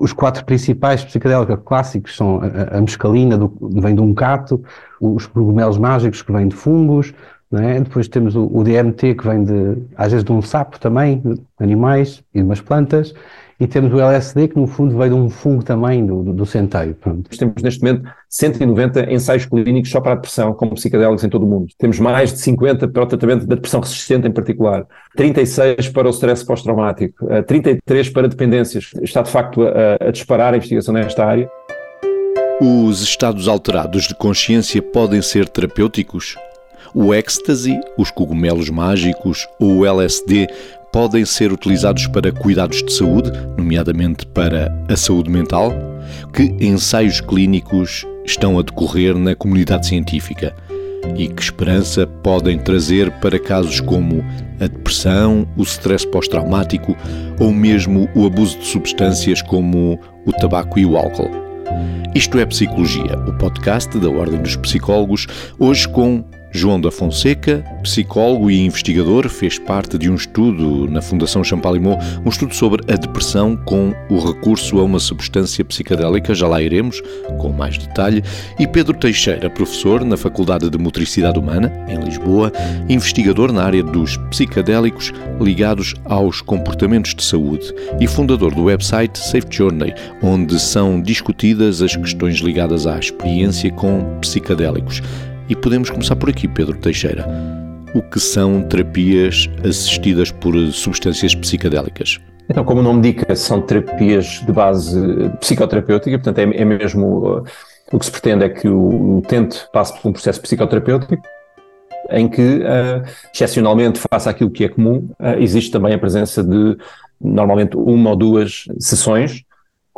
os quatro principais psicodélicos clássicos são a, a mescalina, do, vem de um cato, os cogumelos mágicos que vêm de fungos, é? depois temos o, o, DMT que vem de, às vezes de um sapo também, de animais e de umas plantas, e temos o LSD, que no fundo veio de um fungo também do, do, do centeio. Pronto. Temos neste momento 190 ensaios clínicos só para a depressão, como psicodélicos em todo o mundo. Temos mais de 50 para o tratamento da depressão resistente em particular, 36 para o stress pós-traumático, 33 eh, para dependências. Está de facto a, a disparar a investigação nesta área. Os estados alterados de consciência podem ser terapêuticos? O êxtase, os cogumelos mágicos ou o LSD podem ser utilizados para cuidados de saúde, nomeadamente para a saúde mental? Que ensaios clínicos estão a decorrer na comunidade científica? E que esperança podem trazer para casos como a depressão, o stress pós-traumático ou mesmo o abuso de substâncias como o tabaco e o álcool? Isto é Psicologia, o podcast da Ordem dos Psicólogos, hoje com João da Fonseca, psicólogo e investigador, fez parte de um estudo na Fundação Champalimau, um estudo sobre a depressão com o recurso a uma substância psicadélica, já lá iremos, com mais detalhe, e Pedro Teixeira, professor na Faculdade de Motricidade Humana, em Lisboa, investigador na área dos psicadélicos ligados aos comportamentos de saúde e fundador do website Safe Journey, onde são discutidas as questões ligadas à experiência com psicadélicos. E podemos começar por aqui, Pedro Teixeira. O que são terapias assistidas por substâncias psicadélicas? Então, como o nome indica, são terapias de base psicoterapêutica, portanto, é, é mesmo uh, o que se pretende é que o utente passe por um processo psicoterapêutico em que, uh, excepcionalmente, faça aquilo que é comum, uh, existe também a presença de, normalmente, uma ou duas sessões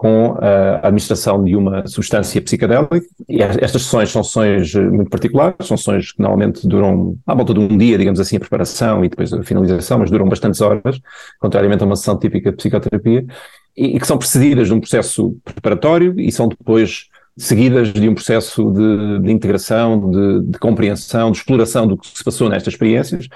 com a administração de uma substância psicadélica. E estas sessões são sessões eh, muito particulares, são sessões que normalmente duram à volta de um dia, digamos assim, a preparação e depois a finalização, mas duram bastantes horas, contrariamente a uma sessão típica de psicoterapia, e, e que são precedidas de um processo preparatório e são depois seguidas de um processo de, de integração, de, de, compreensão, de exploração do que se passou nestas experiências,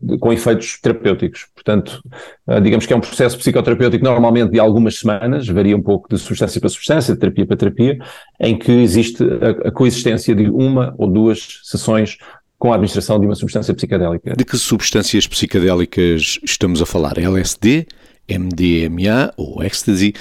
de, com efeitos terapêuticos. Portanto, uh, digamos que é um processo psicoterapêutico normalmente de algumas semanas, varia um pouco de substância para substância, de terapia para terapia, em que existe a, a coexistência de uma ou duas sessões com a administração de uma substância psicadélica. De que substâncias psicadélicas estamos a falar? LSD, MDMA ou ecstasy?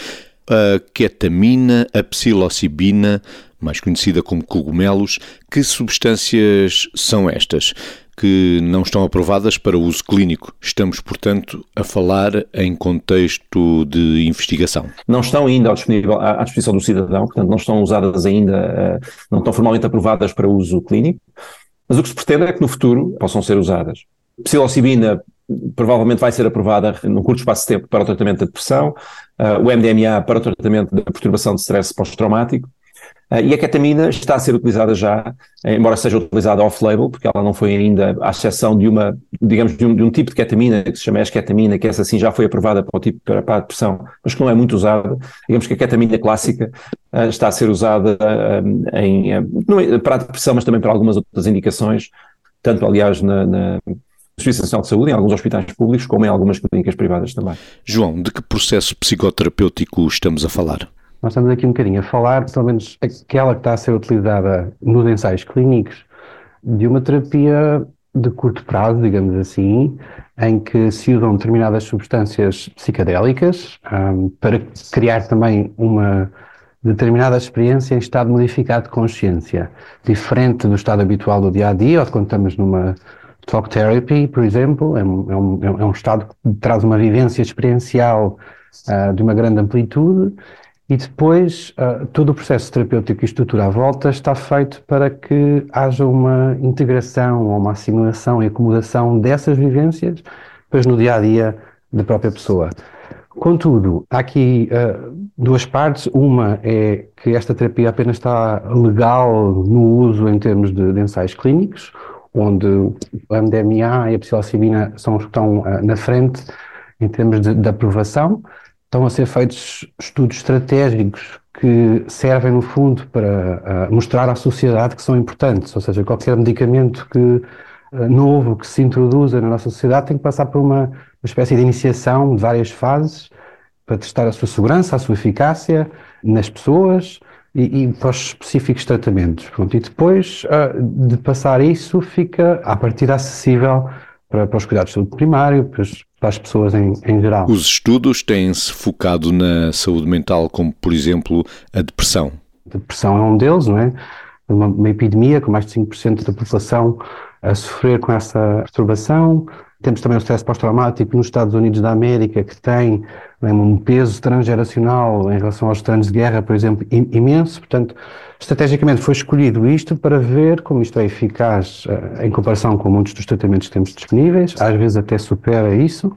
A ketamina, a psilocibina, mais conhecida como cogumelos. Que substâncias são estas? que não estão aprovadas para uso clínico. Estamos, portanto, a falar em contexto de investigação. Não estão ainda à disposição do cidadão, portanto, não estão usadas ainda, eh, não estão formalmente aprovadas para uso clínico, mas o que se pretende é que no futuro possam ser usadas. Psilocibina provavelmente vai ser aprovada num curto espaço de tempo para o tratamento da depressão, uh, o MDMA para o tratamento da perturbação de stress pós-traumático, uh, e a ketamina está a ser utilizada já, embora seja utilizada off-label, porque ela não foi ainda, à exceção de uma, digamos, de um, de um tipo de ketamina que se chama esketamina, que essa sim já foi aprovada para o tipo para, para a depressão, mas que não é muito usada. Digamos que a ketamina clássica uh, está a ser usada em, para a depressão, mas também para algumas outras indicações, tanto aliás na, na Serviço Nacional de Saúde, em alguns hospitais públicos, como em algumas clínicas privadas também. João, de que processo psicoterapêutico estamos a falar? Nós estamos aqui um bocadinho a falar, pelo menos aquela que está a ser utilizada nos ensaios clínicos, de uma terapia de curto prazo, digamos assim, em que se usam determinadas substâncias psicadélicas um, para criar também uma determinada experiência em estado modificado de consciência, diferente do estado habitual do dia a dia, ou de quando estamos numa Talk therapy, por exemplo, é um, é um, é um estado que traz uma vivência experiencial uh, de uma grande amplitude e depois uh, todo o processo terapêutico e estrutura à volta está feito para que haja uma integração ou uma assimilação e acomodação dessas vivências depois no dia a dia da própria pessoa. Contudo, há aqui uh, duas partes. Uma é que esta terapia apenas está legal no uso em termos de, de ensaios clínicos onde o MDMA e a psilocibina são, estão uh, na frente em termos de, de, aprovação. Estão a ser feitos estudos estratégicos que servem, no fundo, para uh, mostrar à sociedade que são importantes, ou seja, qualquer medicamento que, uh, novo que se introduza na nossa sociedade tem que passar por uma, uma espécie de iniciação de várias fases para testar a sua segurança, a sua eficácia nas pessoas e, e para os específicos tratamentos. Pronto, e depois uh, de passar isso, fica a partir acessível para, para, os cuidados de saúde primário, para as, para as pessoas em, em, geral. Os estudos têm-se focado na saúde mental, como por exemplo a depressão. A depressão é um deles, não é? Uma, uma epidemia com mais de 5% da população a sofrer com essa perturbação, temos também o stress pós-traumático nos Estados Unidos da América, que tem né, um peso transgeracional em relação aos veteranos de guerra, por exemplo, imenso. Portanto, estrategicamente foi escolhido isto para ver como isto é eficaz uh, em comparação com muitos dos tratamentos que temos disponíveis, às vezes até supera isso,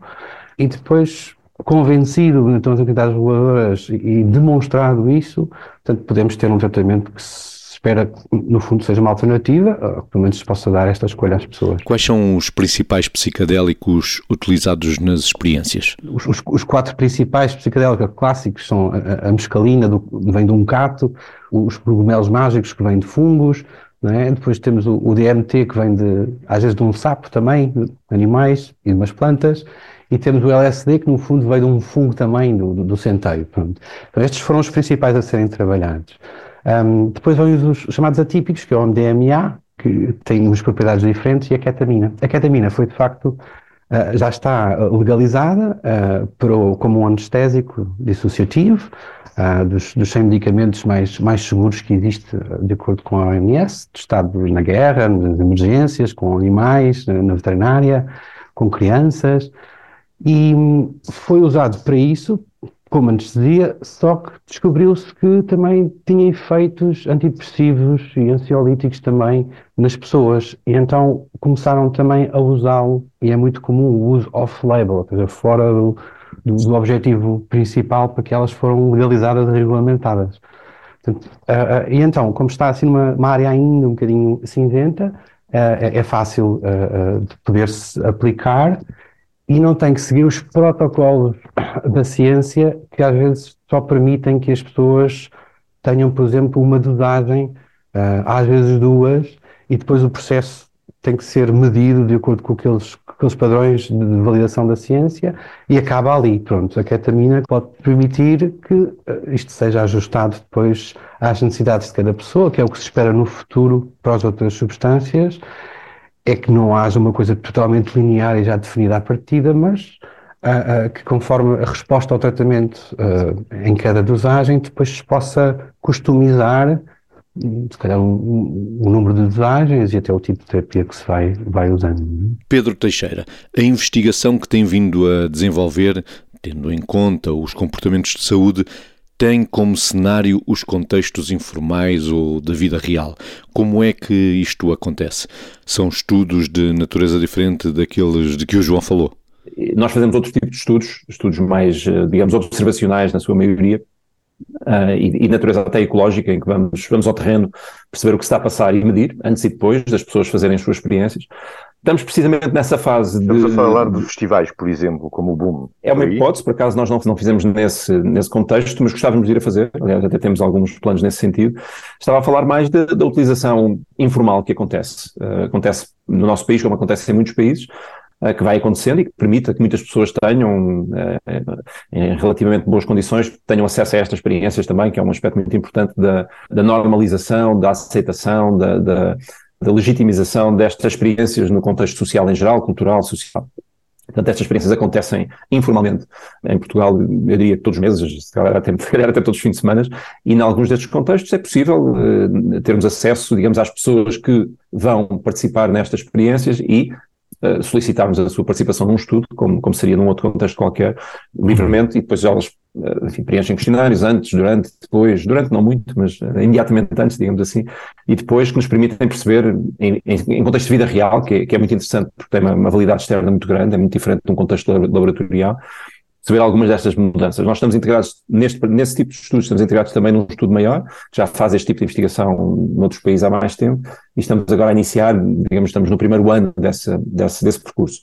e depois convencido então as entidades reguladoras e demonstrado isso, portanto podemos ter um tratamento que se espera que, no fundo, seja uma alternativa, ou pelo menos se possa dar esta escolha às pessoas. Quais são os principais psicadélicos utilizados nas experiências? Os, os, os quatro principais psicadélicos clássicos são a, a mescalina, do, vem de um cato, os cogumelos mágicos, que vêm de fungos, é? Depois temos o, o, DMT, que vem de, às vezes de um sapo também, de animais e de umas plantas, e temos o LSD, que no fundo veio de um fungo também do, do, do centeio. Pronto. Então, estes foram os principais a serem trabalhados. Um, depois vêm os, os, chamados atípicos, que é o MDMA, que tem umas propriedades diferentes, e a ketamina. A ketamina foi, de facto, uh, já está legalizada uh, como um anestésico dissociativo, uh, dos, dos 100 medicamentos mais, mais seguros que existe, de acordo com a OMS, testado na guerra, nas emergências, com animais, na, na veterinária, com crianças, e hum, foi usado para isso, como anestesia, só que descobriu-se que também tinha efeitos antidepressivos e ansiolíticos também nas pessoas. E então começaram também a usá-lo, e é muito comum o uso off-label, ou seja, fora do, do, do, objetivo principal para que elas foram legalizadas e regulamentadas. Portanto, uh, uh, e então, como está assim numa área ainda um bocadinho cinzenta, uh, é, é, fácil de poder-se aplicar e não tem que seguir os protocolos da ciência que às vezes só permitem que as pessoas tenham, por exemplo, uma dosagem, uh, às vezes duas, e depois o processo tem que ser medido de acordo com aqueles, com aqueles padrões de validação da ciência e acaba ali. Pronto, a ketamina pode permitir que uh, isto seja ajustado depois às necessidades de cada pessoa, que é o que se espera no futuro para as outras substâncias, é que não haja uma coisa totalmente linear e já definida à partida, mas uh, uh, que conforme a resposta ao tratamento uh, em cada dosagem, depois se possa customizar se calhar o um, um, número de dosagens e até o tipo de terapia que se vai, vai usando. Pedro Teixeira, a investigação que tem vindo a desenvolver, tendo em conta os comportamentos de saúde, tem como cenário os contextos informais ou da vida real. Como é que isto acontece? São estudos de natureza diferente daqueles de que o João falou? Nós fazemos outros tipos de estudos, estudos mais, eh, digamos, observacionais na sua maioria, Uh, e, e, natureza até ecológica, em que vamos, vamos ao terreno perceber o que está a passar e medir, antes e depois das pessoas fazerem as suas experiências. Estamos precisamente nessa fase Estamos de... Estamos a falar de festivais, por exemplo, como o Boom. É uma hipótese, por acaso nós não, não fizemos nesse, nesse contexto, mas gostávamos de ir a fazer, aliás até temos alguns planos nesse sentido. Estava a falar mais da, da utilização informal que acontece. Uh, acontece no nosso país, como acontece em muitos países, uh, que vai acontecendo e que permita que muitas pessoas tenham, uh, em relativamente boas condições, tenham acesso a estas experiências também, que é um aspecto muito importante da, da normalização, da aceitação, da, da da legitimização destas experiências no contexto social em geral, cultural, social. Portanto, estas experiências acontecem informalmente em Portugal, eu diria que todos os meses, se calhar até, se calhar até todos os fins de semana, e em alguns destes contextos é possível uh, termos acesso, digamos, às pessoas que vão participar nestas experiências e uh, solicitarmos a sua participação num estudo, como, como seria num outro contexto qualquer, livremente, e depois elas enfim, preenchem questionários antes, durante, depois, durante não muito, mas uh, imediatamente antes, digamos assim, e depois que nos permitem perceber, em, em, contexto de vida real, que é, que é muito interessante, porque tem uma, uma validade externa muito grande, é muito diferente de um contexto laboratorial, perceber algumas destas mudanças. Nós estamos integrados neste, nesse tipo de estudos, estamos integrados também num estudo maior, que já faz este tipo de investigação noutros países há mais tempo, e estamos agora a iniciar, digamos, estamos no primeiro ano desse, desse percurso.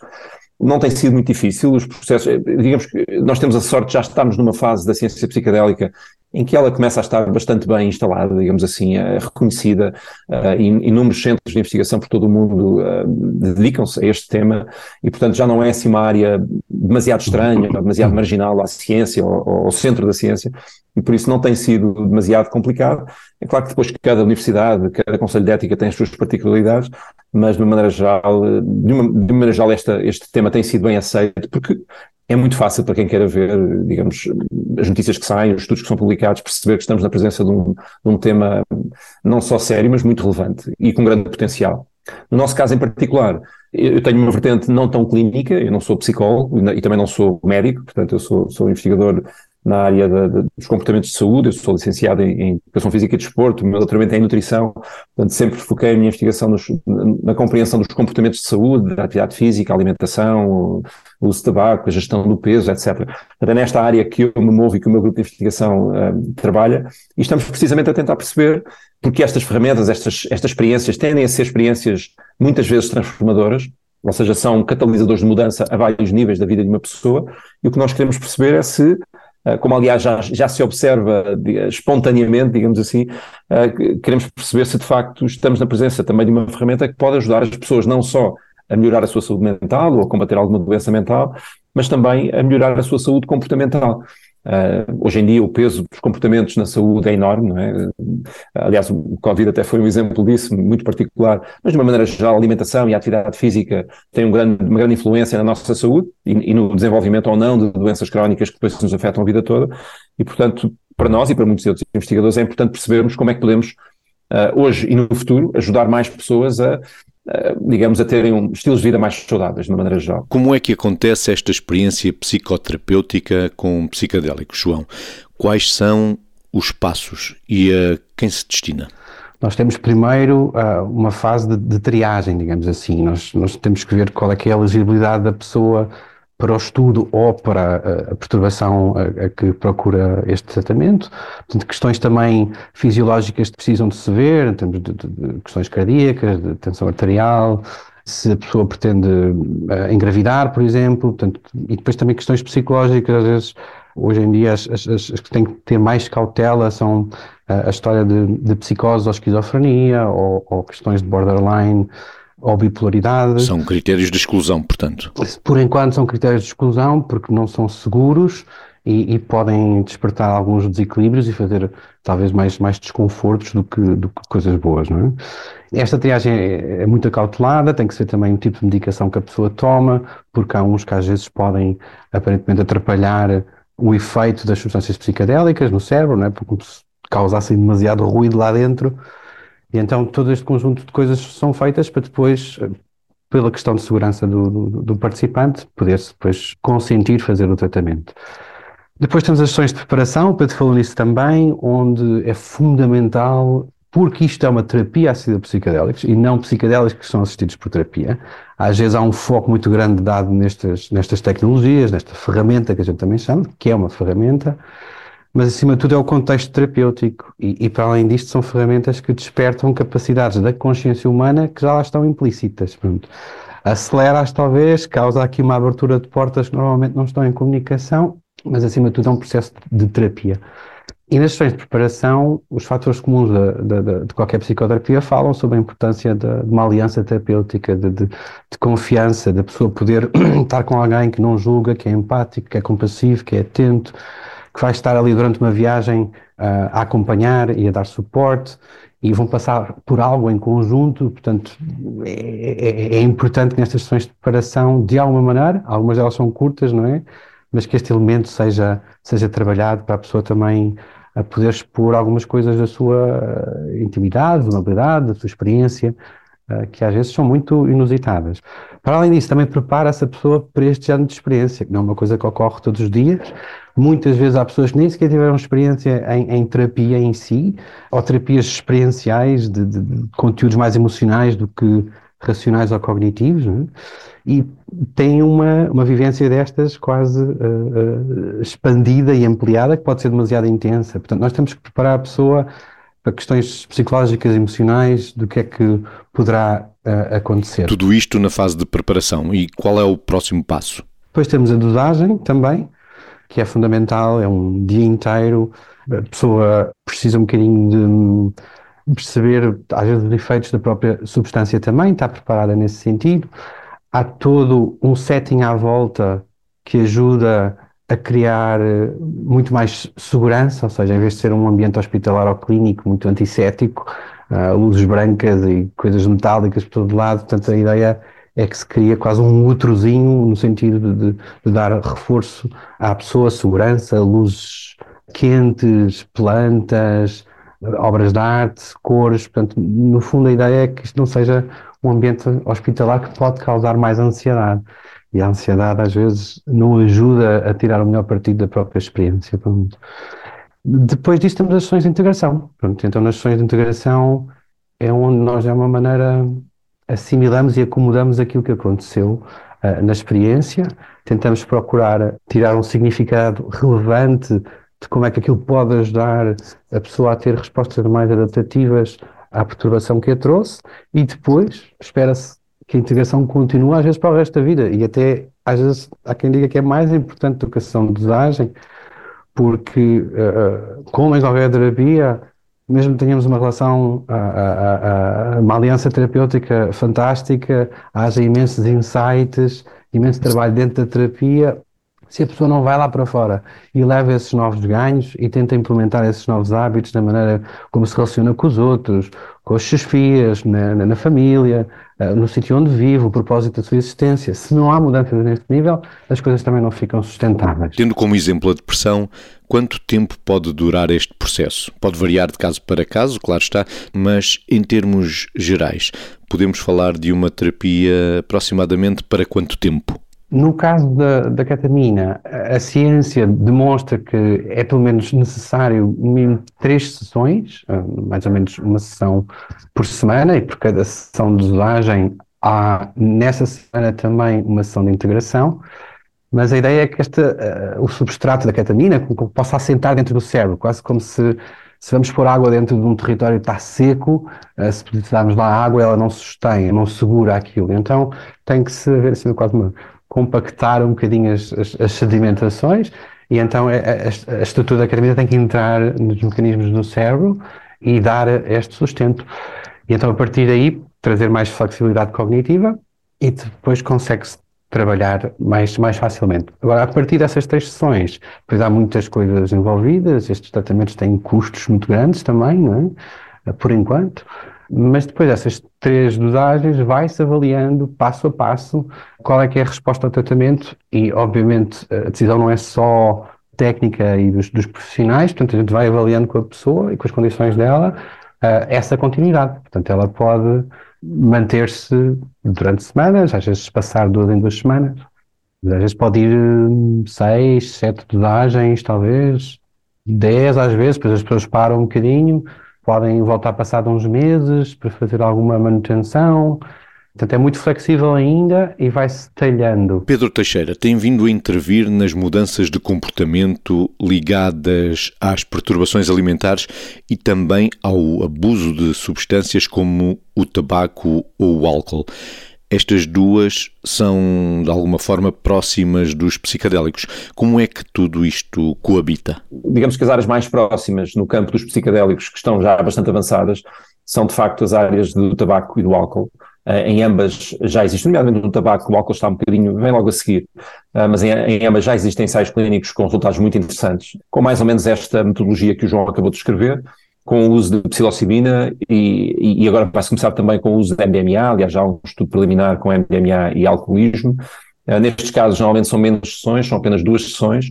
Não tem sido muito difícil, os processos, digamos que nós temos a sorte, já estamos numa fase da ciência psicadélica em que ela começa a estar bastante bem instalada, digamos assim, uh, reconhecida, uh, inúmeros centros de investigação por todo o mundo uh, dedicam-se a este tema e, portanto, já não é assim uma área demasiado estranha, demasiado marginal à ciência ou ao centro da ciência, e por isso não tem sido demasiado complicado. É claro que depois cada universidade, cada conselho de ética tem as suas particularidades, mas de uma maneira geral, de uma, de uma maneira geral esta, este tema tem sido bem aceito, porque é muito fácil para quem queira ver, digamos, as notícias que saem, os estudos que são publicados, perceber que estamos na presença de um, de um tema não só sério, mas muito relevante e com grande potencial. No nosso caso em particular, eu tenho uma vertente não tão clínica, eu não sou psicólogo e também não sou médico, portanto eu sou, sou investigador na área dos comportamentos de saúde, eu sou licenciado em, em, Educação Física e Desporto, o meu doutoramento é em Nutrição, portanto sempre foquei a minha investigação nos, na compreensão dos comportamentos de saúde, da atividade física, alimentação, uso de tabaco, a gestão do peso, etc. É nesta área que eu me movo e que o meu grupo de investigação uh, trabalha, e estamos precisamente a tentar perceber porque estas ferramentas, estas, estas experiências tendem a ser experiências muitas vezes transformadoras, ou seja, são catalisadores de mudança a vários níveis da vida de uma pessoa, e o que nós queremos perceber é se como aliás já, já se observa espontaneamente, digamos assim, ah, queremos perceber se de facto estamos na presença também de uma ferramenta que pode ajudar as pessoas não só a melhorar a sua saúde mental ou a combater alguma doença mental, mas também a melhorar a sua saúde comportamental. Uh, hoje em dia o peso dos comportamentos na saúde é enorme, não é? Aliás, o Covid até foi um exemplo disso, muito particular, mas de uma maneira geral a alimentação e a atividade física têm um grande, uma grande influência na nossa saúde e, e, no desenvolvimento ou não de doenças crónicas que depois nos afetam a vida toda e, portanto, para nós e para muitos outros investigadores é importante percebermos como é que podemos, uh, hoje e no futuro, ajudar mais pessoas a digamos, a terem um, estilos de vida mais saudáveis, de uma maneira geral. Como é que acontece esta experiência psicoterapêutica com psicodélicos, João? Quais são os passos e a quem se destina? Nós temos primeiro uh, uma fase de, de, triagem, digamos assim. Nós, nós temos que ver qual é que é a elegibilidade da pessoa para o estudo ou para a, perturbação a, a, que procura este tratamento. Portanto, questões também fisiológicas precisam de se ver, em termos de, de, de questões cardíacas, de tensão arterial, se a pessoa pretende uh, engravidar, por exemplo, portanto, e depois também questões psicológicas, às vezes, hoje em dia, as, as, as que têm que ter mais cautela são uh, a história de, de psicose ou esquizofrenia, ou, ou questões de borderline, ou bipolaridade. São critérios de exclusão, portanto. Por enquanto são critérios de exclusão porque não são seguros e, e podem despertar alguns desequilíbrios e fazer talvez mais, mais desconfortos do que, do que coisas boas, não é? Esta triagem é, é muito acautelada, tem que ser também o tipo de medicação que a pessoa toma, porque há uns que às vezes podem aparentemente atrapalhar o efeito das substâncias psicodélicas no cérebro, não é? Porque se causassem demasiado ruído lá dentro, e então todo este conjunto de coisas são feitas para depois, pela questão de segurança do, do, do participante, poder-se depois consentir fazer o tratamento. Depois temos as sessões de preparação, o Pedro falou nisso também, onde é fundamental, porque isto é uma terapia assistida por psicodélicos e não psicodélicos que são assistidos por terapia. Às vezes há um foco muito grande dado nestas, nestas tecnologias, nesta ferramenta que a gente também chama, que é uma ferramenta, mas acima de tudo é o contexto terapêutico e, e, para além disto são ferramentas que despertam capacidades da consciência humana que já lá estão implícitas. Pronto. Acelera-as talvez, causa aqui uma abertura de portas que normalmente não estão em comunicação, mas acima de tudo é um processo de terapia. E nas sessões de preparação, os fatores comuns de, de, de qualquer psicoterapia falam sobre a importância de, de uma aliança terapêutica, de, confiança, da pessoa poder estar com alguém que não julga, que é empático, que é compassivo, que é atento, que vai estar ali durante uma viagem uh, a acompanhar e a dar suporte e vão passar por algo em conjunto, portanto é, é, é, importante que nestas sessões de preparação, de alguma maneira, algumas delas são curtas, não é? Mas que este elemento seja, seja trabalhado para a pessoa também a poder expor algumas coisas da sua ah, intimidade, vulnerabilidade, da sua experiência, uh, que às vezes são muito inusitadas. Para além disso, também prepara essa pessoa para este género de experiência, que não é uma coisa que ocorre todos os dias, Muitas vezes há pessoas que nem sequer tiveram experiência em, em terapia em si, ou terapias experienciais de, de, de, conteúdos mais emocionais do que racionais ou cognitivos, é? e têm uma, uma vivência destas quase uh, uh, expandida e ampliada, que pode ser demasiado intensa. Portanto, nós temos que preparar a pessoa para questões psicológicas, emocionais, do que é que poderá uh, acontecer. Tudo isto na fase de preparação. E qual é o próximo passo? Depois temos a dosagem também, que é fundamental, é um dia inteiro a pessoa precisa um bocadinho de perceber, às vezes, os efeitos da própria substância também, está preparada nesse sentido. Há todo um setting à volta que ajuda a criar eh, muito mais segurança, ou seja, em vez de ser um ambiente hospitalar ou clínico muito antisséptico, uh, luzes brancas e coisas metálicas por todo lado, portanto a ideia é que se cria quase um outrozinho no sentido de, de, dar reforço à pessoa, segurança, luzes quentes, plantas, obras de arte, cores, portanto, no fundo a ideia é que isto não seja um ambiente hospitalar que pode causar mais ansiedade. E a ansiedade às vezes não ajuda a tirar o melhor partido da própria experiência. Pronto. Depois disso temos as sessões de integração. Pronto, então nas sessões de integração é onde nós de alguma maneira assimilamos e acomodamos aquilo que aconteceu uh, na experiência, tentamos procurar tirar um significado relevante de como é que aquilo pode ajudar a pessoa a ter respostas mais adaptativas à perturbação que a trouxe. E depois espera-se que a integração continue às vezes para o resto da vida. E até às vezes há quem diga que é mais importante do que a sessão de dosagem porque uh, como em qualquer terapia mesmo que tenhamos uma relação, a, a, a, uma aliança terapêutica fantástica, haja imensos insights, imenso trabalho dentro da terapia, se a pessoa não vai lá para fora e leva esses novos ganhos e tenta implementar esses novos hábitos da maneira como se relaciona com os outros, com as chefias, na, na, na família, uh, no sítio onde vive, o propósito da sua existência. Se não há mudanças nesse nível, as coisas também não ficam sustentáveis. Tendo como exemplo a depressão, quanto tempo pode durar este processo? Pode variar de caso para caso, claro está, mas em termos gerais, podemos falar de uma terapia aproximadamente para quanto tempo? No caso da, da ketamina, a ciência demonstra que é pelo menos necessário mínimo três sessões, ah, mais ou menos uma sessão por semana, e por cada sessão de dosagem há nessa semana também uma sessão de integração. Mas a ideia é que esta, uh, o substrato da ketamina possa assentar dentro do cérebro, quase como se, se vamos pôr água dentro de um território que está seco, uh, se precisarmos lá água, ela não sustém, não segura aquilo. Então tem que se haver assim, quase uma compactar um bocadinho as, as, as sedimentações e então é, é, a, a, estrutura da ketamina tem que entrar nos mecanismos do cérebro e dar este sustento. E então a partir daí trazer mais flexibilidade cognitiva e depois consegue-se trabalhar mais, mais facilmente. Agora, a partir dessas três sessões, depois há muitas coisas envolvidas, estes tratamentos têm custos muito grandes também, não é? por enquanto. Mas depois dessas três dosagens, vai-se avaliando passo a passo qual é que é a resposta ao tratamento e, obviamente, a decisão não é só técnica e dos, dos profissionais, portanto, a gente vai avaliando com a pessoa e com as condições dela uh, essa continuidade. Portanto, ela pode manter-se durante semanas, às vezes passar duas em duas semanas, às vezes pode ir hum, seis, sete dosagens, talvez, dez às vezes, depois as pessoas param um bocadinho, podem voltar passado uns meses para fazer alguma manutenção. Portanto, é muito flexível ainda e vai-se talhando. Pedro Teixeira tem vindo a intervir nas mudanças de comportamento ligadas às perturbações alimentares e também ao abuso de substâncias como o tabaco ou o álcool. Estas duas são, de alguma forma, próximas dos psicadélicos. Como é que tudo isto coabita? Digamos que as áreas mais próximas no campo dos psicadélicos, que estão já bastante avançadas, são de facto as áreas do tabaco e do álcool. Uh, em ambas já existem, nomeadamente no tabaco, o álcool está um bocadinho, vem logo a seguir, uh, mas em, em, ambas já existem ensaios clínicos com resultados muito interessantes, com mais ou menos esta metodologia que o João acabou de escrever, com o uso de psilocibina e, e agora vai-se começar também com o uso de MDMA, aliás já há um estudo preliminar com MDMA e alcoolismo. Uh, nestes casos normalmente são menos sessões, são apenas duas sessões.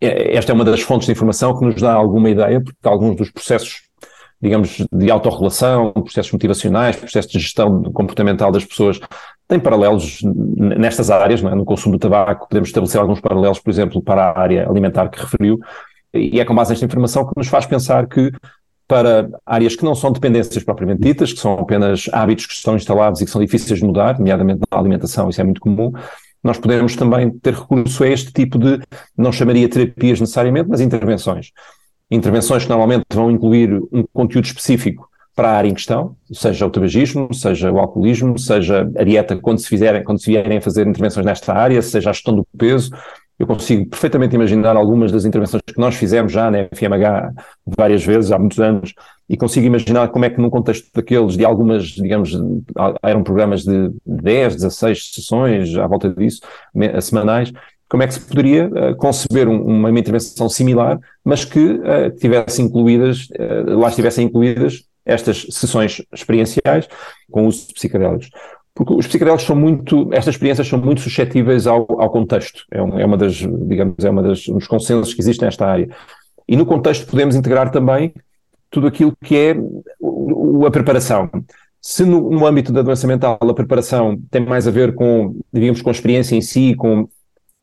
Esta é uma das fontes de informação que nos dá alguma ideia, porque alguns dos processos, digamos, de autorrelação, processos motivacionais, processos de gestão comportamental das pessoas, têm paralelos nestas áreas, é? no consumo do tabaco, podemos estabelecer alguns paralelos, por exemplo, para a área alimentar que referiu, e é com base nesta informação que nos faz pensar que para áreas que não são dependências propriamente ditas, que são apenas hábitos que estão instalados e que são difíceis de mudar, nomeadamente na alimentação, isso é muito comum, nós podemos também ter recurso a este tipo de, não chamaria terapias necessariamente, mas intervenções. Intervenções que normalmente vão incluir um conteúdo específico para a área em questão, seja o tabagismo, seja o alcoolismo, seja a dieta quando se fizerem, quando se vierem a fazer intervenções nesta área, seja a gestão do peso, Eu consigo perfeitamente imaginar algumas das intervenções que nós fizemos já na FMH várias vezes, há muitos anos, e consigo imaginar como é que num contexto daqueles, de algumas, digamos, eram programas de 10, 16 sessões, à volta disso, semanais, como é que se poderia uh, conceber um, uma, intervenção similar, mas que uh, tivesse incluídas, uh, lá estivessem incluídas estas sessões experienciais com uso de psicodélicos. Porque os psicodélicos são muito, estas experiências são muito suscetíveis ao, ao contexto. É, um, é, uma das, digamos, é uma das, um dos consensos que existem nesta área. E no contexto podemos integrar também tudo aquilo que é a preparação. Se no, no, âmbito da doença mental a preparação tem mais a ver com, digamos, com a experiência em si, com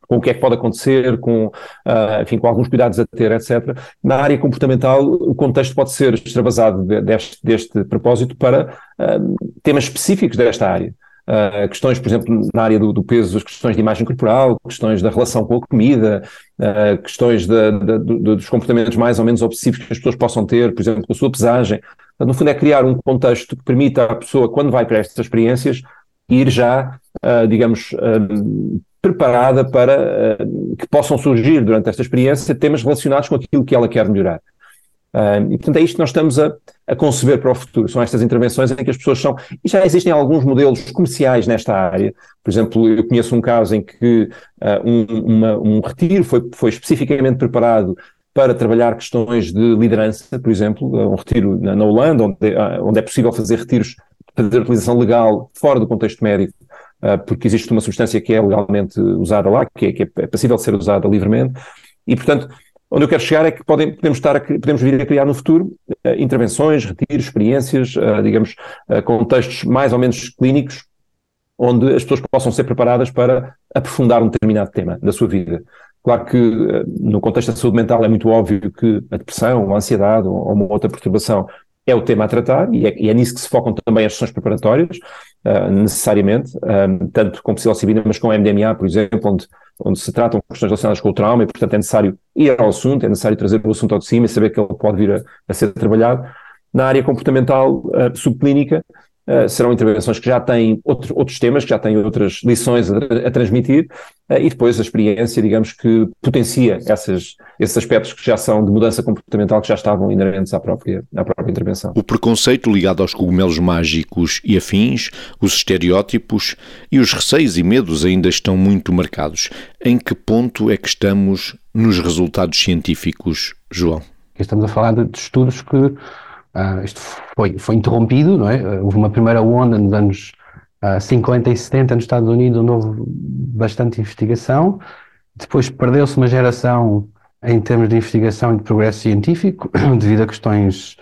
com o que é que pode acontecer, com, uh, enfim, com alguns cuidados a ter, etc. Na área comportamental, o contexto pode ser extravasado de, deste, deste propósito para uh, temas específicos desta área. Uh, questões, por exemplo, na área do, do, peso, as questões de imagem corporal, questões da relação com a comida, uh, questões de, de, de, dos comportamentos mais ou menos obsessivos que as pessoas possam ter, por exemplo, com a sua pesagem. No fundo, é criar um contexto que permita à pessoa, quando vai para estas experiências, ir já, uh, digamos, preparada para uh, que possam surgir durante esta experiência temas relacionados com aquilo que ela quer melhorar. E portanto é isto que nós estamos a, a, conceber para o futuro, são estas intervenções em que as pessoas são, e já existem alguns modelos comerciais nesta área, por exemplo, eu conheço um caso em que uh, um, uma, um retiro foi, foi especificamente preparado para trabalhar questões de liderança, por exemplo, um retiro na, na Holanda, onde, onde é possível fazer retiros, fazer utilização legal fora do contexto médico, ah, porque existe uma substância que é legalmente usada lá, que é, que é passível de ser usada livremente, e portanto, onde eu quero chegar é que podem, podemos, estar a, podemos vir a criar no futuro uh, intervenções, retiros, experiências, uh, digamos, contextos mais ou menos clínicos, onde as pessoas possam ser preparadas para aprofundar um determinado tema da sua vida. Claro que no contexto da saúde mental é muito óbvio que a depressão, a ansiedade ou uma outra perturbação é o tema a tratar e é, e é nisso que se focam também as sessões preparatórias, uh, necessariamente, um, tanto com psilocibina, mas com MDMA, por exemplo, onde, onde se tratam questões relacionadas com o trauma e, portanto, é necessário ir ao assunto, é necessário trazer o assunto ao de cima e saber que ele pode vir a, a ser trabalhado. Na área comportamental uh, subclínica, serão intervenções que já têm outro, outros temas, que já têm outras lições a, a transmitir, uh, e depois a experiência, digamos, que potencia essas, esses aspectos que já são de mudança comportamental, que já estavam inerentes à própria, à própria intervenção. O preconceito ligado aos cogumelos mágicos e afins, os estereótipos e os receios e medos ainda estão muito marcados. Em que ponto é que estamos nos resultados científicos, João? Estamos a falar de, de estudos que Uh, isto foi, foi interrompido, não é? Houve uma primeira onda nos anos uh, 50 e 70 nos Estados Unidos, onde houve bastante investigação. Depois perdeu-se uma geração em termos de investigação e de progresso científico, devido a questões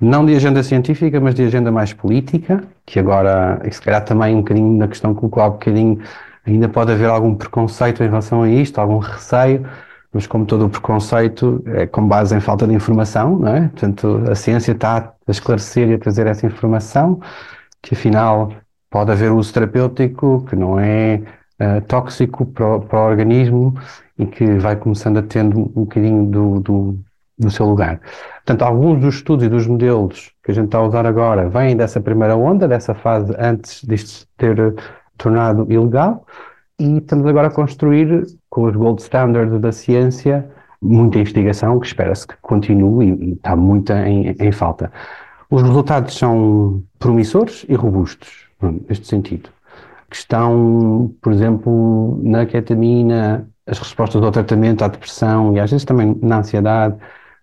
não de agenda científica, mas de agenda mais política, que agora, se calhar também um bocadinho na questão colocou um bocadinho, ainda pode haver algum preconceito em relação a isto, algum receio mas como todo o preconceito é com base em falta de informação, não é? Portanto, a ciência está a esclarecer e a trazer essa informação, que afinal pode haver uso terapêutico, que não é uh, tóxico para o, para o, organismo e que vai começando a tendo um bocadinho do, do, do seu lugar. Portanto, alguns dos estudos e dos modelos que a gente está a usar agora vêm dessa primeira onda, dessa fase antes disto ter tornado ilegal, e estamos agora a construir, com os gold standards da ciência, muita investigação que espera-se que continue e, está muita em, em, falta. Os resultados são promissores e robustos, neste sentido. Que estão, por exemplo, na ketamina, as respostas ao tratamento, à depressão e às vezes também na ansiedade,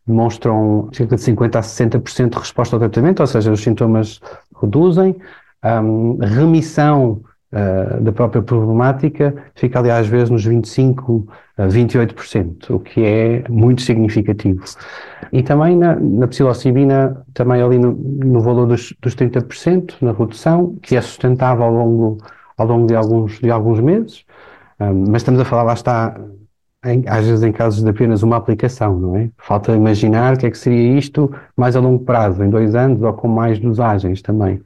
demonstram cerca de 50% a 60% de resposta ao tratamento, ou seja, os sintomas reduzem, um, remissão uh, da própria problemática fica ali às vezes nos 25% a 28%, o que é muito significativo. E também na, na psilocibina, também ali no, no valor dos, dos 30%, na redução, que é sustentável ao longo, ao longo de, alguns, de alguns meses, um, mas estamos a falar, lá está, em, às vezes em casos de apenas uma aplicação, não é? Falta imaginar o que é que seria isto mais a longo prazo, em dois anos ou com mais dosagens também.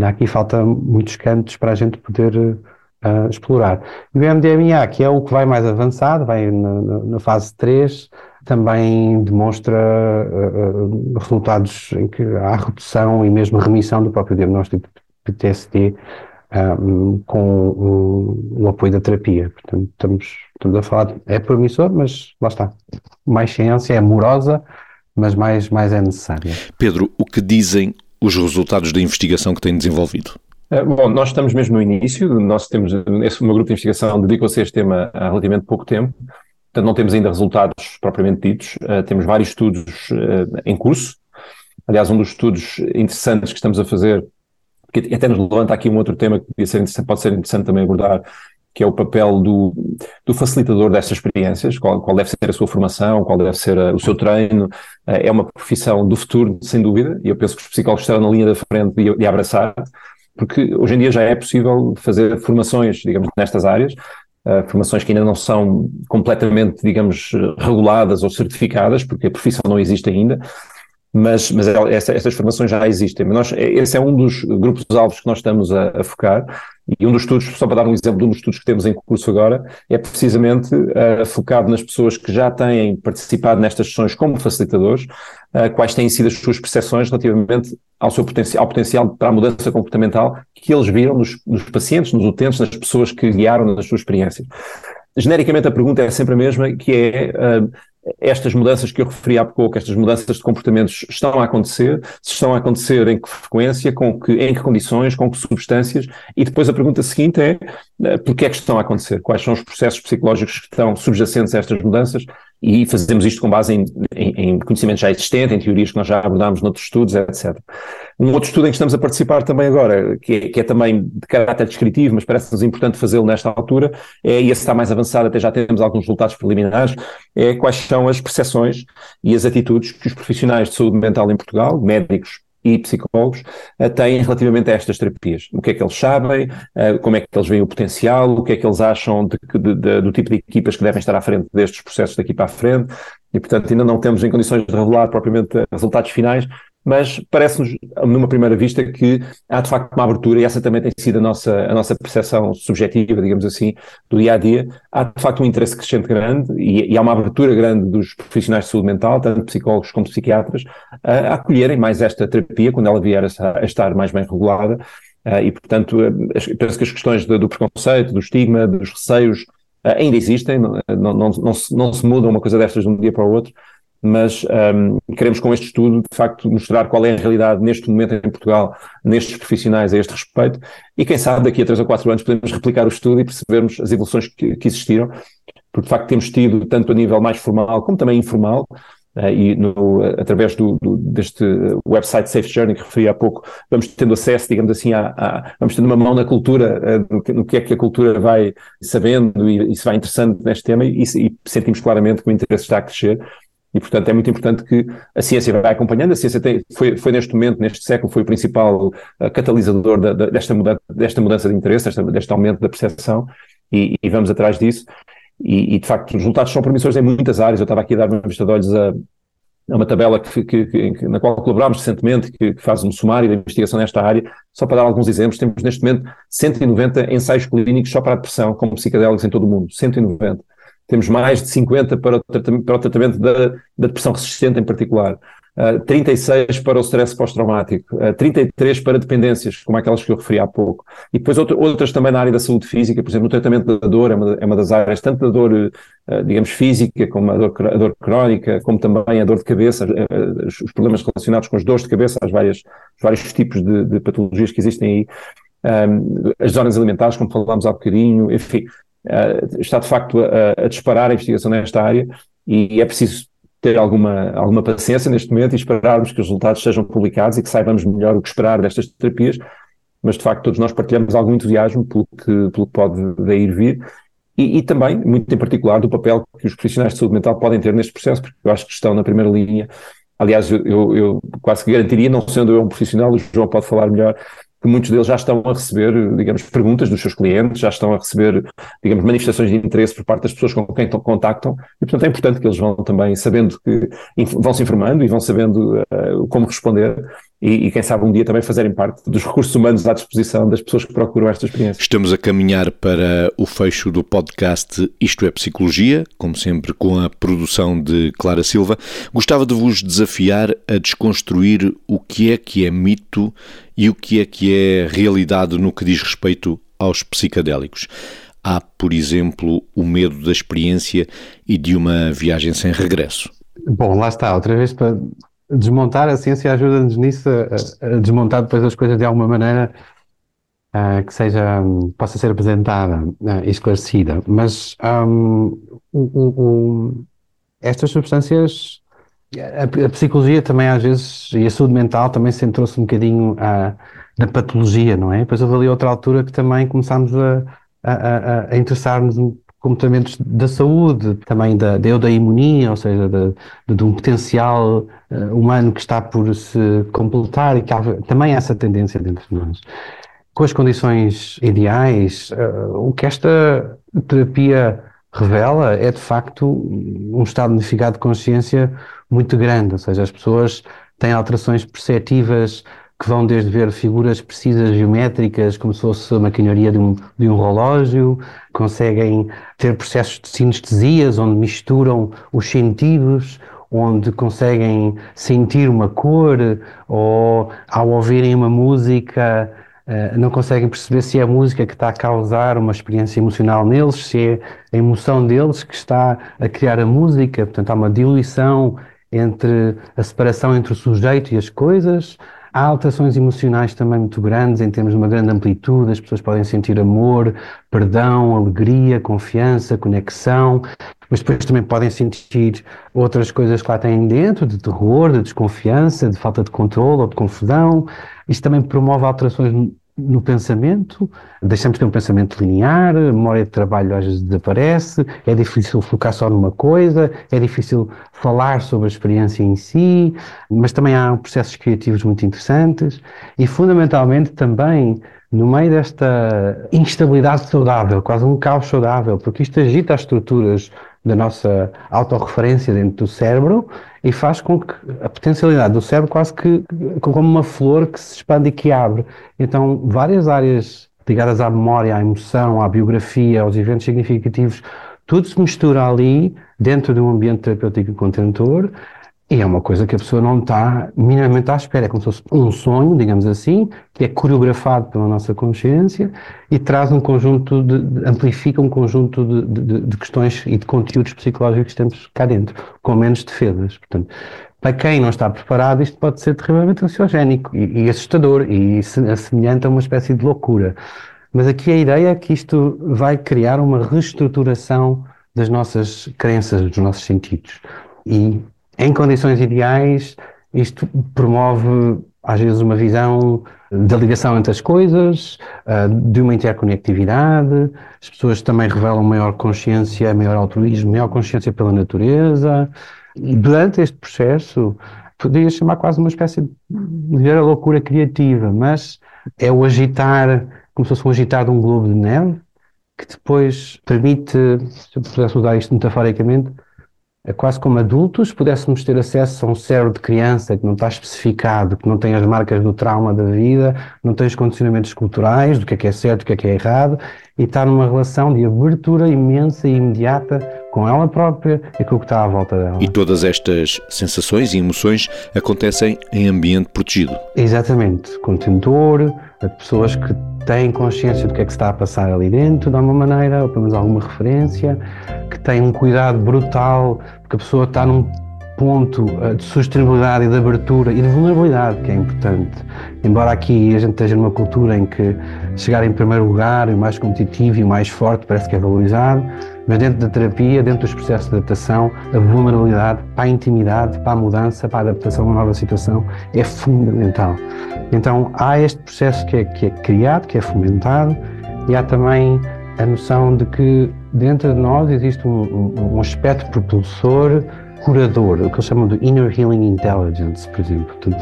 Ainda aqui falta muitos cantos para a gente poder uh, explorar. E o MDMA, que é o que vai mais avançado, vai na, na fase 3, também demonstra uh, resultados em que há redução e mesmo remissão do próprio diagnóstico de PTSD um, com um, o apoio da terapia. Portanto, estamos, estamos a falar, é promissor, mas lá está. Mais ciência é amorosa, mas mais, mais é necessária. Pedro, o que dizem os resultados da investigação que tem desenvolvido? Eh, bom, nós estamos mesmo no início, nós temos, esse meu grupo de investigação dedicou-se a este tema há relativamente pouco tempo, portanto não temos ainda resultados propriamente ditos, uh, temos vários estudos uh, em curso, aliás um dos estudos interessantes que estamos a fazer, que até nos levanta aqui um outro tema que ser pode ser interessante também abordar, que é o papel do, do facilitador destas experiências, qual, qual, deve ser a sua formação, qual deve ser a, o seu treino, uh, é uma profissão do futuro, sem dúvida, e eu penso que os psicólogos estarão na linha da frente de, de abraçar, porque hoje em dia já é possível fazer formações, digamos, nestas áreas, uh, formações que ainda não são completamente, digamos, reguladas ou certificadas, porque a profissão não existe ainda, mas, mas é, essa, essas formações já existem. Mas nós, esse é um dos grupos-alvos que nós estamos a, a, focar, e um dos estudos, só para dar um exemplo de um dos estudos que temos em curso agora, é precisamente uh, focado nas pessoas que já têm participado nestas sessões como facilitadores, uh, quais têm sido as suas percepções relativamente ao seu potencial, ao potencial para a mudança comportamental que eles viram nos, nos pacientes, nos utentes, nas pessoas que guiaram nas suas experiências. Genericamente a pergunta é sempre a mesma, que é uh, estas mudanças que eu referi há pouco, estas mudanças de comportamentos estão a acontecer, se estão a acontecer em que frequência, com que, em que condições, com que substâncias, e depois a pergunta seguinte é uh, porquê é que estão a acontecer, quais são os processos psicológicos que estão subjacentes a estas mudanças, e fazemos isto com base em, em, em conhecimento já existente, em teorias que nós já abordámos noutros estudos, etc. Um outro estudo em que estamos a participar também agora, que é, que é também de caráter descritivo, mas parece-nos importante fazê-lo nesta altura, é, e esse está mais avançado, até já temos alguns resultados preliminares, é quais são as percepções e as atitudes que os profissionais de saúde mental em Portugal, médicos e psicólogos uh, têm relativamente a estas terapias. O que é que eles sabem, uh, como é que eles veem o potencial, o que é que eles acham de, de, de, do tipo de equipas que devem estar à frente destes processos daqui para a frente, e portanto ainda não temos em condições de revelar propriamente resultados finais, mas parece-nos, numa primeira vista, que há de facto uma abertura, e essa também tem sido a nossa, a nossa percepção subjetiva, digamos assim, do dia a dia. Há de facto um interesse crescente grande e, e há uma abertura grande dos profissionais de saúde mental, tanto psicólogos como psiquiatras, a, a acolherem mais esta terapia quando ela vier a, a estar mais bem regulada. Uh, e, portanto, penso que as questões do, do preconceito, do estigma, dos receios, uh, ainda existem, não, não, não, se, não se muda uma coisa destas de um dia para o outro, mas um, queremos com este estudo, de facto, mostrar qual é a realidade neste momento em Portugal, nestes profissionais a este respeito, e quem sabe daqui a três ou quatro anos podemos replicar o estudo e percebermos as evoluções que, que existiram, porque de facto temos tido, tanto a nível mais formal como também informal, Uh, e no, através do, do, deste website Safe Journey que referi há pouco, vamos tendo acesso, digamos assim, vamos tendo uma mão na cultura, no, que, no, que, é que a cultura vai sabendo e, e se vai interessando neste tema e, e, sentimos claramente que o interesse está a crescer e, portanto, é muito importante que a ciência vai acompanhando. A ciência tem, foi, foi neste momento, neste século, foi o principal uh, catalisador da, da, desta, mudança, desta mudança de interesse, desta, deste aumento da percepção, e, e vamos atrás disso. E, e, de facto, os resultados são promissores em muitas áreas. Eu estava aqui a dar uma vista de olhos a, a uma tabela que, que, que, na qual colaborámos recentemente, que, que, faz um sumário da investigação nesta área. Só para dar alguns exemplos, temos neste momento 190 ensaios clínicos só para a depressão, como psicodélicos em todo o mundo. 190 temos mais de 50 para o tratamento, para o tratamento da, da, depressão resistente em particular, uh, ah, 36 para o stress pós-traumático, uh, ah, 33 para dependências, como aquelas que eu referi há pouco, e depois outro, outras também na área da saúde física, por exemplo, o tratamento da dor é uma, é uma das áreas, tanto da dor, uh, digamos, física, como a dor, a dor crónica, como também a dor de cabeça, os problemas relacionados com as dores de cabeça, as várias, os vários tipos de, de patologias que existem aí, um, as zonas alimentares, como falámos há bocadinho, enfim, uh, está de facto a, a, disparar a investigação nesta área e é preciso ter alguma, alguma paciência neste momento e esperarmos que os resultados sejam publicados e que saibamos melhor o que esperar destas terapias, mas de facto todos nós partilhamos algum entusiasmo pelo que, pelo que pode daí vir e, e, também, muito em particular, do papel que os profissionais de saúde mental podem ter neste processo, porque eu acho que estão na primeira linha. Aliás, eu, eu, eu quase que garantiria, não sendo eu um profissional, o João pode falar melhor, que muitos deles já estão a receber, digamos, perguntas dos seus clientes, já estão a receber, digamos, manifestações de interesse por parte das pessoas com quem contactam, e portanto é importante que eles vão também sabendo que vão se informando e vão sabendo uh, como responder, e, e, quem sabe um dia também fazerem parte dos recursos humanos à disposição das pessoas que procuram esta experiência. Estamos a caminhar para o fecho do podcast Isto é Psicologia, como sempre com a produção de Clara Silva. Gostava de vos desafiar a desconstruir o que é que é mito e o que é que é realidade no que diz respeito aos psicadélicos. Há, por exemplo, o medo da experiência e de uma viagem sem regresso. Bom, lá está, outra vez para desmontar a ciência ajuda-nos nisso a, a, desmontar depois as coisas de alguma maneira uh, que seja, um, possa ser apresentada uh, e esclarecida. Mas um, o, o, estas substâncias, a, a, psicologia também às vezes, e a saúde mental também centrou-se um bocadinho uh, na patologia, não é? Depois houve ali outra altura que também começámos a, a, a interessar-nos comportamentos da saúde, também da, da eudaimonia, ou seja, de, de, um potencial uh, humano que está por se completar e que há também essa tendência dentro de nós. Com as condições ideais, uh, o que esta terapia revela é de facto um estado modificado de consciência muito grande, ou seja, as pessoas têm alterações perceptivas que vão desde ver figuras precisas geométricas, como se fosse a maquinaria de um, de um relógio, conseguem ter processos de sinestesias, onde misturam os sentidos, onde conseguem sentir uma cor, ou ao ouvirem uma música, eh, não conseguem perceber se é a música que está a causar uma experiência emocional neles, se é a emoção deles que está a criar a música. Portanto, há uma diluição entre a separação entre o sujeito e as coisas. Há alterações emocionais também muito grandes, em termos de uma grande amplitude, as pessoas podem sentir amor, perdão, alegria, confiança, conexão, mas depois também podem sentir outras coisas que lá têm dentro, de terror, de desconfiança, de falta de controle ou de confusão. Isto também promove alterações no pensamento, deixamos de ter um pensamento linear, a memória de trabalho às vezes desaparece, é difícil focar só numa coisa, é difícil falar sobre a experiência em si, mas também há processos criativos muito interessantes e fundamentalmente também no meio desta instabilidade saudável, quase um caos saudável, porque isto agita as estruturas da nossa autorreferência dentro do cérebro e faz com que a potencialidade do cérebro quase que como uma flor que se expande e que abre. Então, várias áreas ligadas à memória, à emoção, à biografia, aos eventos significativos, tudo se mistura ali dentro de um ambiente terapêutico contentor e é uma coisa que a pessoa não está minimamente à espera, é como se fosse um sonho, digamos assim, que é coreografado pela nossa consciência e traz um conjunto de, amplifica um conjunto de, de, de, questões e de conteúdos psicológicos que temos cá dentro, com menos defesas. Portanto, para quem não está preparado, isto pode ser terrivelmente ansiogénico e, e assustador e assemelhante a uma espécie de loucura. Mas aqui a ideia é que isto vai criar uma reestruturação das nossas crenças, dos nossos sentidos. E em condições ideais, isto promove às vezes uma visão da ligação entre as coisas, ah, de uma interconectividade, as pessoas também revelam maior consciência, maior altruísmo, maior consciência pela natureza. E durante este processo, poderia chamar quase uma espécie de loucura criativa, mas é o agitar, como se fosse um agitar de um globo de neve, que depois permite, se eu pudesse usar isto metaforicamente, quase como adultos, pudéssemos ter acesso a um cérebro de criança que não está especificado, que não tem as marcas do trauma da vida, não tem os condicionamentos culturais, do que é que é certo, do que é que é errado, e está numa relação de abertura imensa e imediata com ela própria e com o que está à volta dela. E todas estas sensações e emoções acontecem em ambiente protegido. Exatamente, contentor, pessoas que têm consciência do que é que se está a passar ali dentro, de alguma maneira, ou pelo menos alguma referência, que têm um cuidado brutal, porque a pessoa está num ponto eh, de sustentabilidade e de abertura e de vulnerabilidade, que é importante. Embora aqui a gente esteja numa cultura em que chegar em primeiro lugar, o mais competitivo e o mais forte parece que é valorizado, mas dentro da terapia, dentro dos processos de adaptação, a vulnerabilidade para a intimidade, para a mudança, para a adaptação a uma nova situação é fundamental. Então há este processo que é, que é criado, que é fomentado, e há também a noção de que dentro de nós existe um, um, um aspecto propulsor, curador, o que eles chamam de Inner Healing Intelligence, por exemplo. Portanto,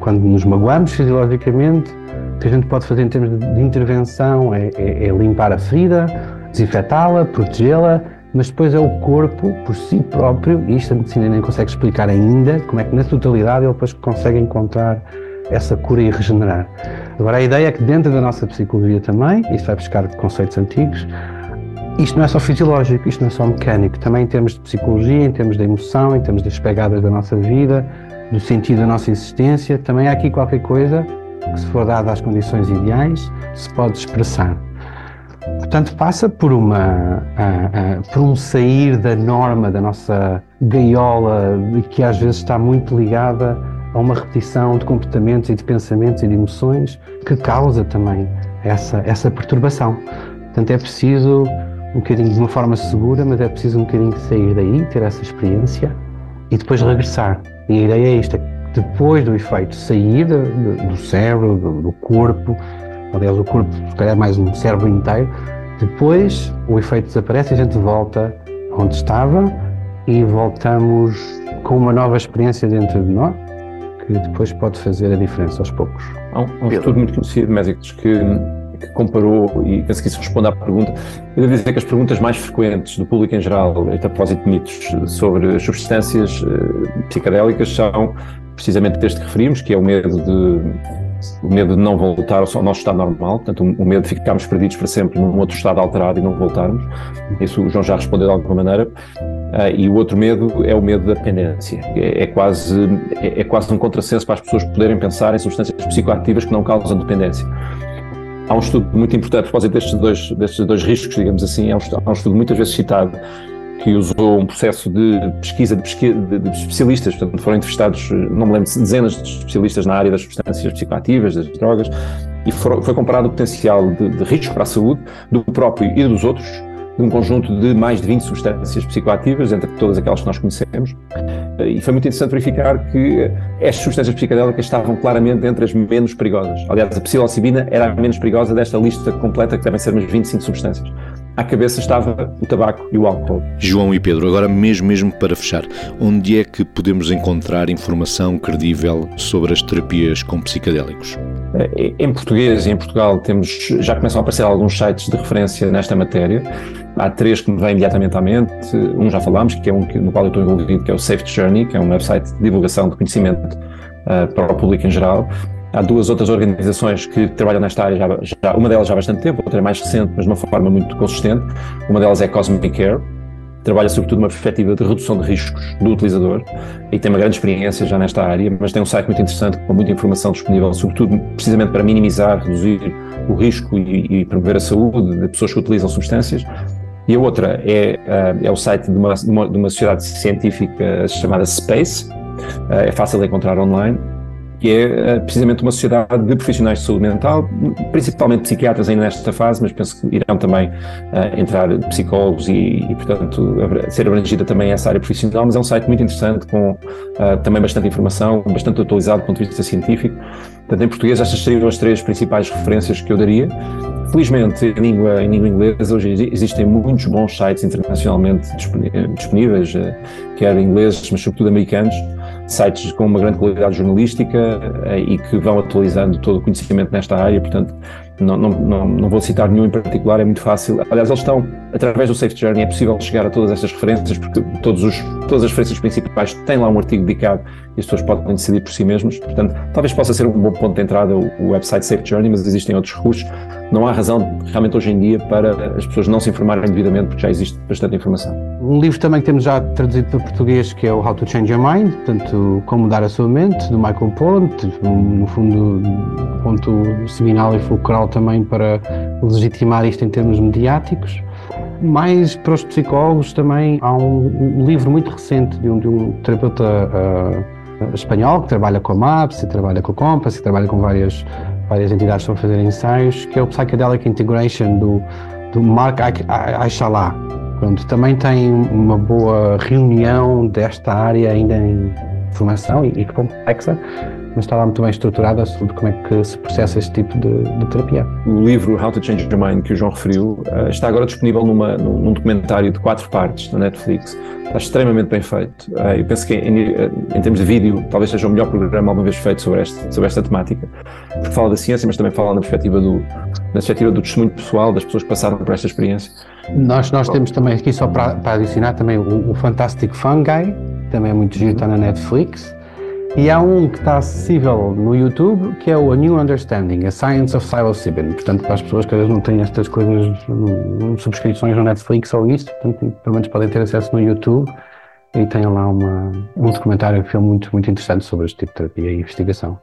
quando nos magoamos fisiologicamente, o que a gente pode fazer em termos de, intervenção é, é, é limpar a ferida, desinfetá-la, protegê-la, mas depois é o corpo, por si próprio, e isto a medicina nem consegue explicar ainda, como é que na totalidade ele depois consegue encontrar essa cura e regenerar. Agora, a ideia é que dentro da nossa psicologia também, isto vai buscar conceitos antigos, isto não é só fisiológico, isto não é só mecânico, também em termos de psicologia, em termos de emoção, em termos das pegadas da nossa vida, do sentido da nossa existência, também há aqui qualquer coisa que, se for dada às condições ideais, se pode expressar. Portanto, passa por, uma, por um sair da norma, da nossa gaiola, que às vezes está muito ligada a uma repetição de comportamentos e de pensamentos e de emoções que causa também essa, essa perturbação. Portanto, é preciso um bocadinho de uma forma segura, mas é preciso um bocadinho sair daí, ter essa experiência e depois regressar. E a ideia é esta: depois do efeito sair do, do cérebro, do, do corpo, aliás, o corpo, se calhar, mais um cérebro inteiro. Depois o efeito desaparece e a gente volta onde estava e voltamos com uma nova experiência dentro de nós que depois pode fazer a diferença aos poucos. Há um, um estudo muito conhecido de médicos que, que, comparou, e penso que isso responde à pergunta, eu devo dizer que as perguntas mais frequentes do público em geral, a propósito de mitos sobre substâncias uh, psicadélicas, são precisamente este que referimos, que é o medo de o medo de não voltar ao nosso estado normal, portanto, o medo de ficarmos perdidos para sempre num outro estado alterado e não voltarmos. Isso o João já respondeu de alguma maneira. Uh, e o outro medo é o medo da dependência. É, é quase, é, é, quase um contrassenso para as pessoas poderem pensar em substâncias psicoativas que não causam dependência. Há um estudo muito importante a propósito destes dois, destes dois riscos, digamos assim, há um, estudo muitas vezes citado que usou um processo de pesquisa de, de, de, especialistas, portanto foram entrevistados, não me lembro, dezenas de especialistas na área das substâncias psicoativas, das drogas, e for, foi comparado o potencial de, de risco para a saúde do próprio e dos outros de um conjunto de mais de 20 substâncias psicoativas, entre todas aquelas que nós conhecemos, e foi muito interessante verificar que estas substâncias psicodélicas estavam claramente entre as menos perigosas. Aliás, a psilocibina era a menos perigosa desta lista completa, que devem ser umas 25 substâncias à cabeça estava o tabaco e o álcool. João e Pedro, agora mesmo, mesmo para fechar, onde é que podemos encontrar informação credível sobre as terapias com psicodélicos? Eh, em português e em Portugal temos, já começam a aparecer alguns sites de referência nesta matéria. Há três que me vêm imediatamente à mente. Um já falámos, que é um no qual eu estou envolvido, que é o Safe Journey, que é um website de divulgação de conhecimento uh, para o público em geral. Há duas outras organizações que trabalham nesta área, já, já, uma delas já há bastante tempo, outra é mais recente, mas de uma forma muito consistente. Uma delas é Cosmic Care, trabalha sobretudo uma perspectiva de redução de riscos do utilizador e tem uma grande experiência já nesta área, mas tem um site muito interessante com muita informação disponível, sobretudo precisamente para minimizar, reduzir o risco e, e promover a saúde de pessoas que utilizam substâncias. E a outra é, uh, é o site de uma, de uma, de uma sociedade científica chamada Space, uh, é fácil de encontrar online que é eh, precisamente uma sociedade de profissionais de saúde mental, principalmente psiquiatras ainda nesta fase, mas penso que irão também uh, entrar psicólogos e, e, portanto, ser abrangida também essa área profissional, mas é um site muito interessante, com uh, também bastante informação, bastante atualizado do ponto de vista científico. Portanto, em português, estas seriam as três principais referências que eu daria. Felizmente, em língua, em língua inglesa, hoje existem muitos bons sites internacionalmente disponíveis, quer ingleses, mas sobretudo americanos, sites com uma grande qualidade jornalística eh, e que vão atualizando todo o conhecimento nesta área, portanto, não, não, não, não, vou citar nenhum em particular, é muito fácil. Aliás, eles estão, através do Safe Journey, é possível chegar a todas estas referências, porque todos os, todas as referências principais têm lá um artigo dedicado e as pessoas podem decidir por si mesmos. Portanto, talvez possa ser um bom ponto de entrada o, website Safe Journey, mas existem outros recursos. Não há razão, realmente, hoje em dia, para as pessoas não se informarem devidamente, porque já existe bastante informação. Um livro também que temos já traduzido para português, que é o How to Change Your Mind, portanto, Como Mudar a Sua Mente, do Michael Pollan, no fundo, ponto seminal e fulcral também para legitimar isto em termos mediáticos. Mais para os psicólogos também há um, um livro muito recente de um, de um terapeuta uh, espanhol que trabalha com a MAPS, e trabalha com a Compass, e trabalha com várias, várias entidades que estão a fazer ensaios, que é o Psychedelic Integration do, do Mark Aishalá. Pronto, também tem uma boa reunião desta área ainda em formação e, e complexa, mas está lá muito bem estruturada sobre como é que se processa este tipo de, de, terapia. O livro How to Change Your Mind, que o João referiu, uh, está agora disponível numa, num, documentário de quatro partes na Netflix. Está extremamente bem feito. Eu penso que, em, eh, em, termos de vídeo, talvez seja o melhor programa alguma vez feito sobre, este, sobre esta temática, porque fala da ciência, mas também fala na perspectiva do, na perspectiva do testemunho pessoal das pessoas que passaram por esta experiência. Nós, nós temos também aqui, só para, para adicionar, também o, o Fantastic Fungi, também é muito giro, está na Netflix E há um que está acessível no YouTube, que é o A New Understanding, A Science of Psilocybin. Portanto, para as pessoas que às vezes não têm estas coisas, subscrições no Netflix ou isso, portanto, pelo menos podem ter acesso no YouTube e tem lá uma, um documentário, um filme muito, muito interessante sobre este tipo de terapia e investigação.